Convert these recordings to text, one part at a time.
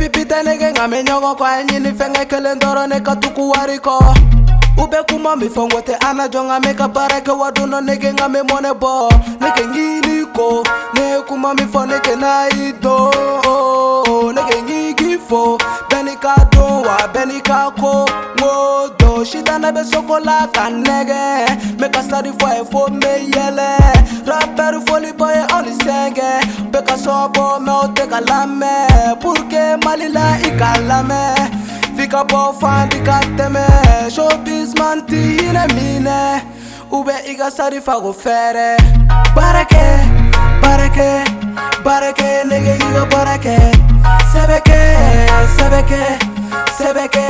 epipita nenge ngamenyogo kwaenyini fengekele ndoro nekatuku wariko ubekuma mifongote anajo ngamekaparake wadono nenge ngamemone bo nenge nginiko nekuma mifo nenge naido nenge ngigifo benikadowa benikako ngoo shita na bɛ sokola ka nɛgɛ mɛ ka sari fɔ a fo me yele yɛlɛ rapɛri folibɔ ye anw ni sɛngɛ bɛ ka sɔn bɔ mɛ o tɛ ka lamɛn mali la i ka lamɛn f'i ka bɔ fan di ka tɛmɛ showbiz man ti hinɛ minɛ u bɛ i ka sari fago fɛɛrɛ baara kɛ baara kɛ nege i ka baara kɛ sɛbɛ kɛ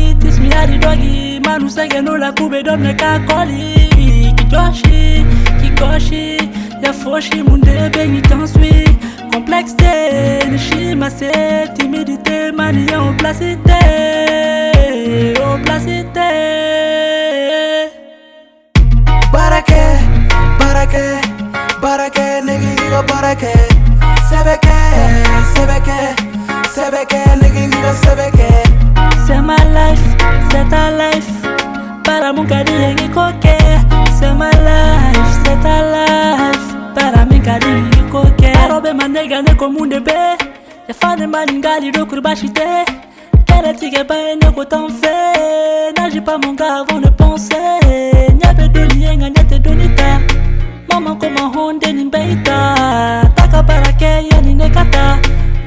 Qui dogi Qui nula kube domne kakoli kikoshi, yafoshi mundebe timidité, oplacité Barake, barake, barake, barake Sebeke, sebeke, sebeke, sebeke C'est ma life, c'est ta life Para mukadi yengi koke C'est ma life, c'est ta life Para mikadi yengi koke Arobe manega neko mundebe Yafane maningali rokuri bashite Kere tige bae neko tanfe N'agis pas mon gars avant de penser Nyabe doni yenga nyate donita Maman koma honde ni mbeita Taka para ke yani nekata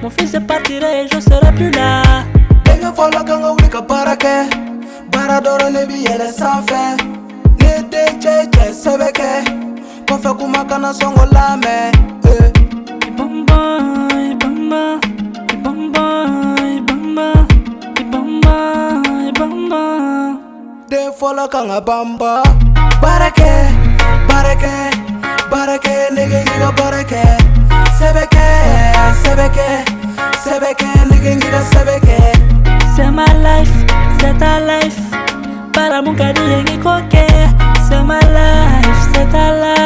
Mon fils est partiré et je serai plus là fɔlɔ kan ka wuli ka baara kɛ baara dɔrɔn le bi yɛlɛ sanfɛ ne den cɛ cɛ sɛbɛ kɛ kɔfɛ kuma kana sɔngɔ lamɛn eh. Bamba, bamba, bamba, bamba, bamba, bamba. Den fɔlɔ kan ka bamba. Baara kɛ, baara kɛ, baara kɛ, nege i ka baara kɛ. set a life. Para nunca ninguém me qualquer. Set my life, set a life.